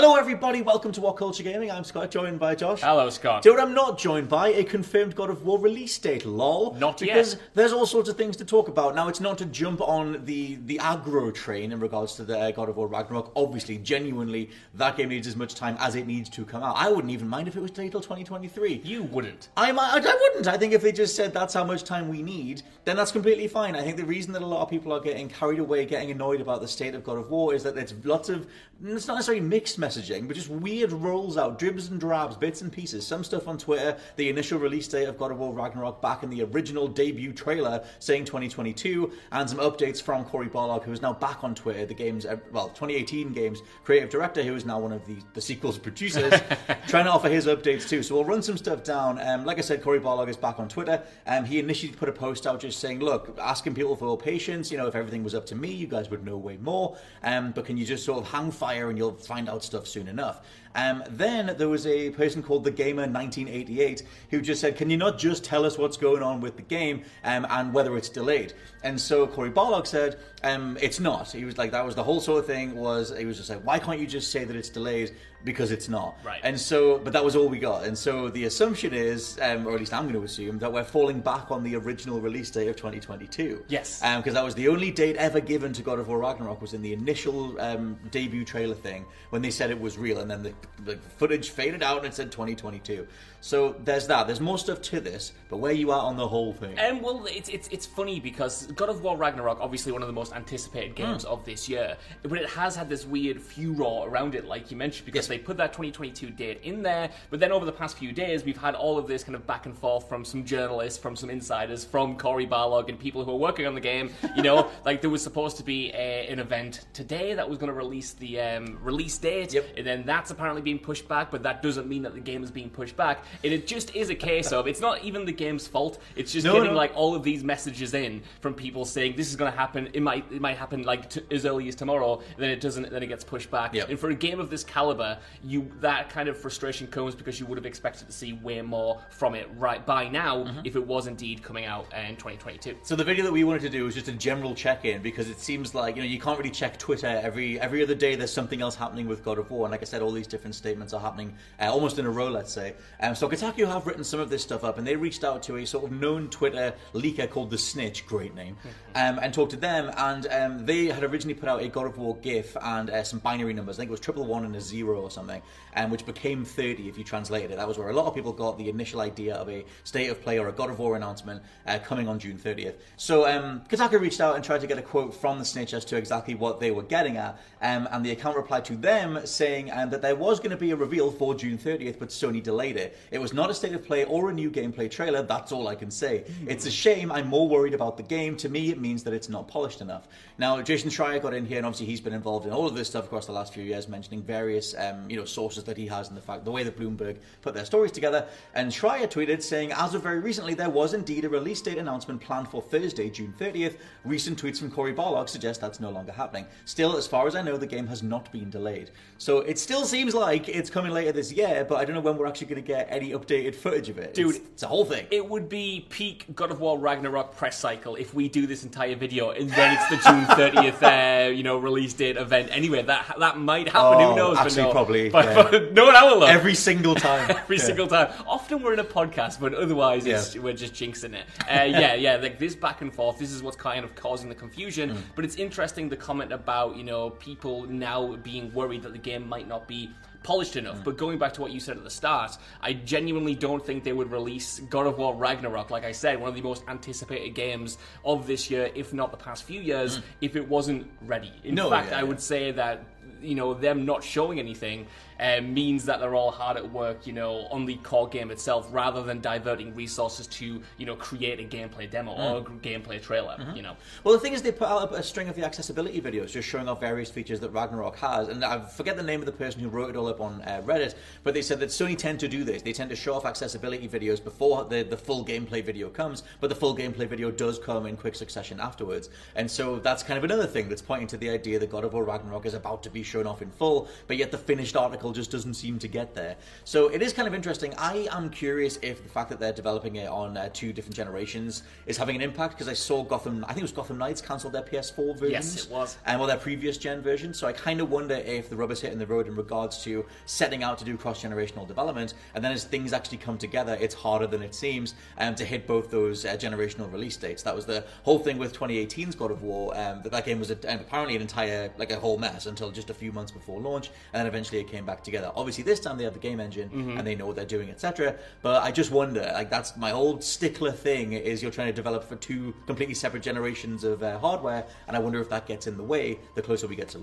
Hello, everybody. Welcome to What Culture Gaming. I'm Scott, joined by Josh. Hello, Scott. Do you know what I'm not joined by? A confirmed God of War release date, lol. Not yet. because there's all sorts of things to talk about. Now, it's not to jump on the, the aggro train in regards to the uh, God of War Ragnarok. Obviously, genuinely, that game needs as much time as it needs to come out. I wouldn't even mind if it was delayed till 2023. You wouldn't. I, might, I wouldn't. I think if they just said that's how much time we need, then that's completely fine. I think the reason that a lot of people are getting carried away, getting annoyed about the state of God of War is that there's lots of, it's not necessarily mixed messaging, but just weird rolls out, dribs and drabs, bits and pieces. Some stuff on Twitter, the initial release date of God of War Ragnarok back in the original debut trailer saying 2022, and some updates from Cory Barlog, who is now back on Twitter, the game's, uh, well, 2018 game's creative director, who is now one of the, the sequel's producers, trying to offer his updates too. So we'll run some stuff down. Um, like I said, Cory Barlog is back on Twitter. Um, he initially put a post out just saying, look, asking people for patience. You know, if everything was up to me, you guys would know way more. Um, but can you just sort of hang fire and you'll find out stuff soon enough? Um, then there was a person called the Gamer 1988 who just said, "Can you not just tell us what's going on with the game um, and whether it's delayed?" And so Cory Barlog said, um, "It's not." He was like, "That was the whole sort of thing." Was he was just like, "Why can't you just say that it's delayed?" Because it's not. Right. And so, but that was all we got. And so the assumption is, um, or at least I'm going to assume, that we're falling back on the original release date of 2022. Yes. Because that was the only date ever given to God of War Ragnarok was in the initial um, debut trailer thing when they said it was real, and then the, the footage faded out and it said 2022. So there's that. There's more stuff to this, but where you are on the whole thing? And well, it's, it's it's funny because God of War Ragnarok, obviously one of the most anticipated games Hmm. of this year, but it has had this weird furor around it, like you mentioned, because they put that 2022 date in there. But then over the past few days, we've had all of this kind of back and forth from some journalists, from some insiders, from Cory Barlog, and people who are working on the game. You know, like there was supposed to be a, an event today that was going to release the um, release date, Yep. and then that's apparently being pushed back. But that doesn't mean that the game is being pushed back. And it just is a case of it's not even the game's fault. It's just No, getting no. like all of these messages in from people saying this is going to happen. It might it might happen like t- as early as tomorrow. Then it doesn't. Then it gets pushed back. Yep. And for a game of this caliber, you that kind of frustration comes because you would have expected to see way more from it right by now Mm-hmm. if it was indeed coming out in 2022. So the video that we wanted to do was just a general check-in because it seems like you know you can't really check Twitter every every other day. There's something else happening with God of War, and like I said, all these different statements are happening uh, almost in a row. Let's say. Um, so Kotaku have written some of this stuff up, and they reached out to a sort of known Twitter leaker called the Snitch, great name, um, and talked to them. And um, they had originally put out a God of War GIF and uh, some binary numbers. I think it was triple one and a zero or something, um, which became 30 if you translated it. That was where a lot of people got the initial idea of a state of play or a God of War announcement uh, coming on June 30th. So um, Kotaku reached out and tried to get a quote from the Snitch as to exactly what they were getting at, um, and the account replied to them saying um, that there was going to be a reveal for June 30th, but Sony delayed it. It was not a state of play or a new gameplay trailer. That's all I can say. It's a shame. I'm more worried about the game. To me, it means that it's not polished enough. Now, Jason Schreier got in here, and obviously he's been involved in all of this stuff across the last few years, mentioning various um, you know sources that he has and the fact the way that Bloomberg put their stories together. And Schreier tweeted saying, as of very recently, there was indeed a release date announcement planned for Thursday, June 30th. Recent tweets from Cory Barlog suggest that's no longer happening. Still, as far as I know, the game has not been delayed. So it still seems like it's coming later this year, but I don't know when we're actually going to get any updated footage of it. Dude, it's, it's a whole thing. It would be peak God of War Ragnarok press cycle if we do this entire video and then it's the June 30th, uh, you know, release date event. Anyway, that that might happen. Oh, Who knows? actually, but no, probably, But, yeah. but no one will look. Every single time. Every Yeah. single time. Often we're in a podcast, but otherwise it's, Yeah. we're just jinxing it. Uh, yeah, yeah. Like this back and forth. This is what's kind of causing the confusion. Mm. But it's interesting the comment about you know people now being worried that the game might not be polished enough. Mm. But going back to what you said at the start, I genuinely don't think they would release God of War Ragnarok, like I said, one of the most anticipated games of this year, if not the past few years, mm. if it wasn't ready. In No, fact, yeah, I yeah. would say that you know them not showing anything uh, means that they're all hard at work, you know, on the core game itself, rather than diverting resources to you know create a gameplay demo or a gameplay trailer. You know, Well, the thing is, they put out a string of the accessibility videos just showing off various features that Ragnarok has. And I forget the name of the person who wrote it all up on uh, Reddit, but they said that Sony tend to do this. They tend to show off accessibility videos before the, the full gameplay video comes, but the full gameplay video does come in quick succession afterwards. And so that's kind of another thing that's pointing to the idea that God of War Ragnarok is about to be shown off in full, but yet the finished article just doesn't seem to get there. So it is kind of interesting. I am curious if the fact that they're developing it on uh, two different generations is having an impact because I saw Gotham, I think it was Gotham Knights cancelled their PS4 versions. Yes, it was. And well, their previous gen version. So I kind of wonder if the rubber's hitting the road in regards to setting out to do cross generational development. And then as things actually come together, it's harder than it seems um, to hit both those uh, generational release dates. That was the whole thing with 2018's God of War. Um, that that game was a, apparently an entire, like a whole mess until just a few months before launch. And then eventually it came back together. Obviously, this time they have the game engine and they know what they're doing, etc. But I just wonder, like, that's my old stickler thing is you're trying to develop for two completely separate generations of uh, hardware. And I wonder if that gets in the way the closer we get to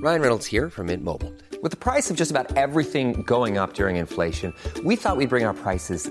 Ryan Reynolds here from Mint Mobile. With the price of just about everything going up during inflation, we thought we'd bring our prices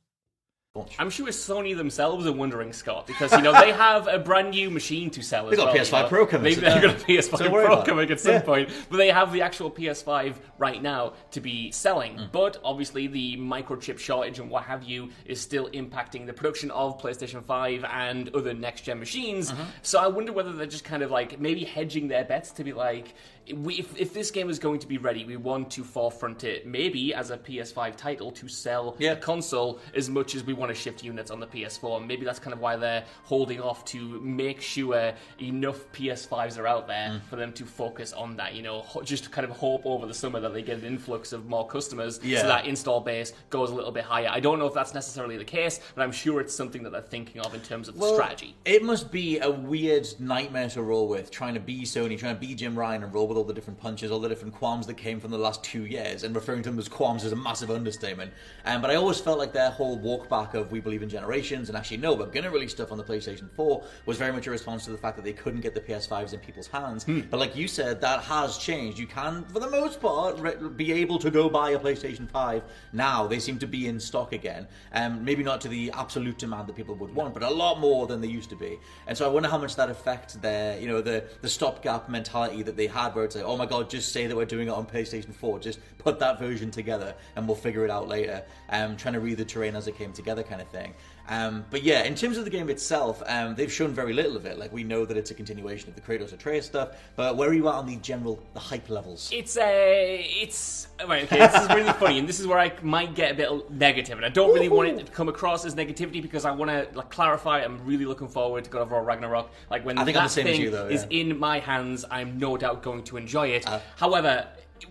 I'm sure Sony themselves are wondering, Scott, because you know they have a brand new machine to sell. They as got well, PS5 you know. Pro coming, They, they've got a PS5 don't Pro coming at some Yeah. point, but they have the actual PS5 right now to be selling. Mm. But obviously, the microchip shortage and what have you is still impacting the production of PlayStation 5 and other next gen machines. Mm-hmm. So I wonder whether they're just kind of like maybe hedging their bets to be like. We, if, if this game is going to be ready, we want to forefront it maybe as a PS5 title to sell Yeah. a console as much as we want to shift units on the PS4. Maybe that's kind of why they're holding off to make sure enough PS5s are out there Mm. for them to focus on that. You know, just kind of hope over the summer that they get an influx of more customers Yeah. so that install base goes a little bit higher. I don't know if that's necessarily the case, but I'm sure it's something that they're thinking of in terms of the Well, strategy. It must be a weird nightmare to roll with, trying to be Sony, trying to be Jim Ryan and roll with all the different punches, all the different qualms that came from the last two years, and referring to them as qualms is a massive understatement. Um, but I always felt like their whole walk of we believe in generations and actually no, we're going to release stuff on the PlayStation 4 was very much a response to the fact that they couldn't get the PS5s in people's hands. Hmm. But like you said, that has changed. You can, for the most part, re- be able to go buy a PlayStation 5 now. They seem to be in stock again. Um, maybe not to the absolute demand that people would want, but a lot more than they used to be. And so I wonder how much that affects their, you know, the the stopgap mentality that they had, where it's like, oh my god, just say that we're doing it on PlayStation 4, just put that version together, and we'll figure it out later. Um, trying to read the terrain as it came together, kind of thing. Um, but yeah, in terms of the game itself, um, they've shown very little of it. Like we know that it's a continuation of the Kratos Atreus stuff, but where are you at on the general, the hype levels? It's a, it's right, okay. This is really funny, and this is where I might get a bit negative, and I don't really want it to come across as negativity because I want to like clarify. I'm really looking forward to God of War Ragnarok. Like when I think that I'm the same as thing you, though, is in my hands, I'm no doubt going to enjoy it. Uh. However,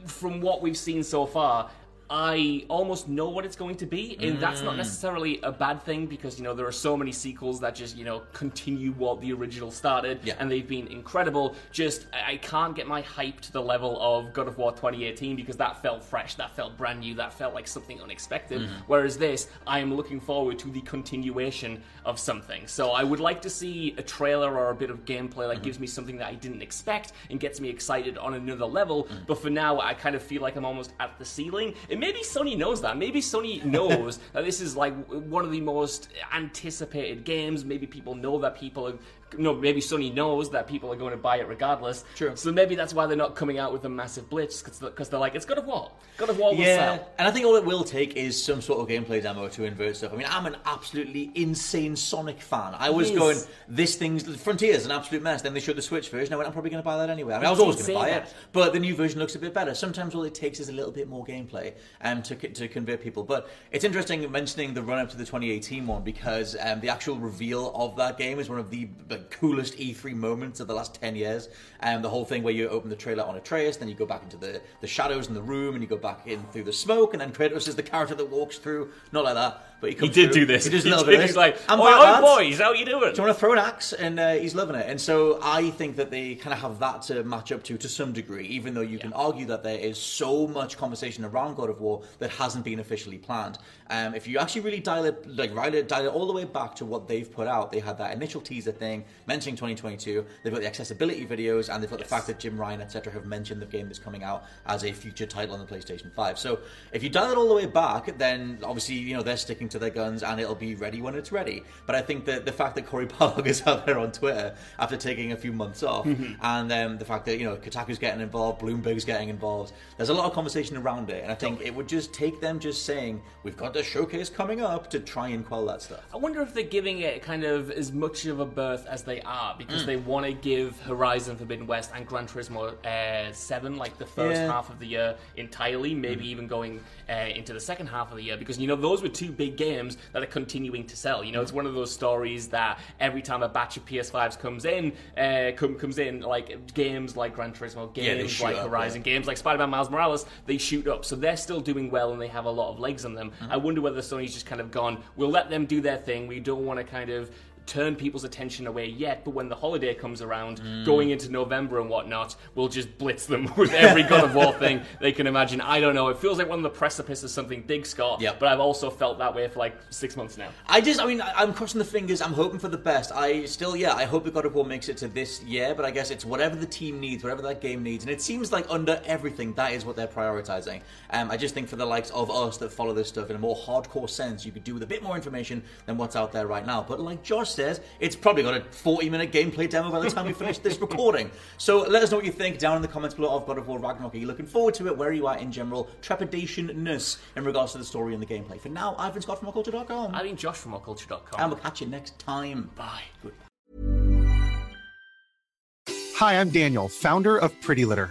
from what we've seen so far. I almost know what it's going to be, and that's Mm. not necessarily a bad thing because you know there are so many sequels that just you know continue what the original started, Yeah. and they've been incredible. Just I can't get my hype to the level of God of War 2018 because that felt fresh, that felt brand new, that felt like something unexpected. Mm-hmm. Whereas this, I am looking forward to the continuation of something. So I would like to see a trailer or a bit of gameplay that Mm-hmm. gives me something that I didn't expect and gets me excited on another level. Mm. But for now, I kind of feel like I'm almost at the ceiling. And maybe Sony knows that. Maybe Sony knows that this is like one of the most anticipated games. Maybe people know that people No, maybe Sony knows that people are going to buy it regardless. True. So maybe that's why they're not coming out with a massive blitz because they're like, it's God of War. God of War will Yeah, sell. and I think all it will take is some sort of gameplay demo to invert stuff. I mean, I'm an absolutely insane Sonic fan. I was Yes. going, this thing's Frontier's an absolute mess. Then they showed the Switch version. I went, I'm probably going to buy that anyway. I mean, I was always going to buy that. it, but the new version looks a bit better. Sometimes all it takes is a little bit more gameplay um, to to convert people. But it's interesting mentioning the run up to the 2018 one because um, the actual reveal of that game is one of the, the coolest E3 moments of the last 10 years. Um, the whole thing where you open the trailer on Atreus, then you go back into the, the shadows in the room, and you go back in through the smoke, and then Kratos is the character that walks through. Not like that, but he He did through. do this. He does a little did. bit of He's like, I'm "Oi, back, oi, lads." boys, how you doing? Do you want to throw an axe? And uh, he's loving it. And so I think that they kind of have that to match up to to some degree, even though you can argue that there is so much conversation around God of War that hasn't been officially planned. Um, if you actually really dial it, like dial it, dial it all the way back to what they've put out, they had that initial teaser thing mentioning 2022. They've got the accessibility videos, and they've got the fact that Jim Ryan, etc., have mentioned the game that's coming out as a future title on the PlayStation 5. So if you dial it all the way back, then obviously you know they're sticking to their guns, and it'll be ready when it's ready. But I think that the fact that Cory Barlog is out there on Twitter after taking a few months off, and um, the fact that you know Kotaku's getting involved, Bloomberg's getting involved, there's a lot of conversation around it, and I think it would just take them just saying we've got a showcase coming up to try and quell that stuff. I wonder if they're giving it kind of as much of a berth as they are Mm. because they want to give Horizon Forbidden West and Gran Turismo uh, 7 like the first Yeah. half of the year entirely, maybe even going uh, into the second half of the year because you know those were two big games that are continuing to sell. You know, it's one of those stories that every time a batch of PS5s comes in, uh, come, comes in like games like Gran Turismo, Yeah, games shoot like up, Horizon, yeah. games like Spider-Man Miles Morales, they shoot up. So they're still doing well and they have a lot of legs on them. Mm-hmm. I wonder whether Sony's just kind of gone, we'll let them do their thing. We don't want to kind of turn people's attention away yet, but when the holiday comes around, Mm. going into November and whatnot, we'll just blitz them with every God of War thing they can imagine. I don't know. It feels like one of the precipice of something big, Scott. Yep. But I've also felt that way for like six months now. I just, I mean, I'm crossing the fingers. I'm hoping for the best. I still, yeah, I hope that God of War makes it to this year, but I guess it's whatever the team needs, whatever that game needs. And it seems like under everything, that is what they're prioritizing. Um, I just think for the likes of us that follow this stuff in a more hardcore sense, you could do with a bit more information than what's out there right now. But like Josh says, it's probably got a 40 minute gameplay demo by the time we finish this recording. So let us know what you think down in the comments below of God of War Ragnarok. Are you looking forward to it? Where are you at in general trepidationness in regards to the story and the gameplay? For now, I've been Scott from whatculture.com. I've been Josh from whatculture.com. And we'll catch you next time. Bye. Goodbye. Hi, I'm Daniel, founder of Pretty Litter.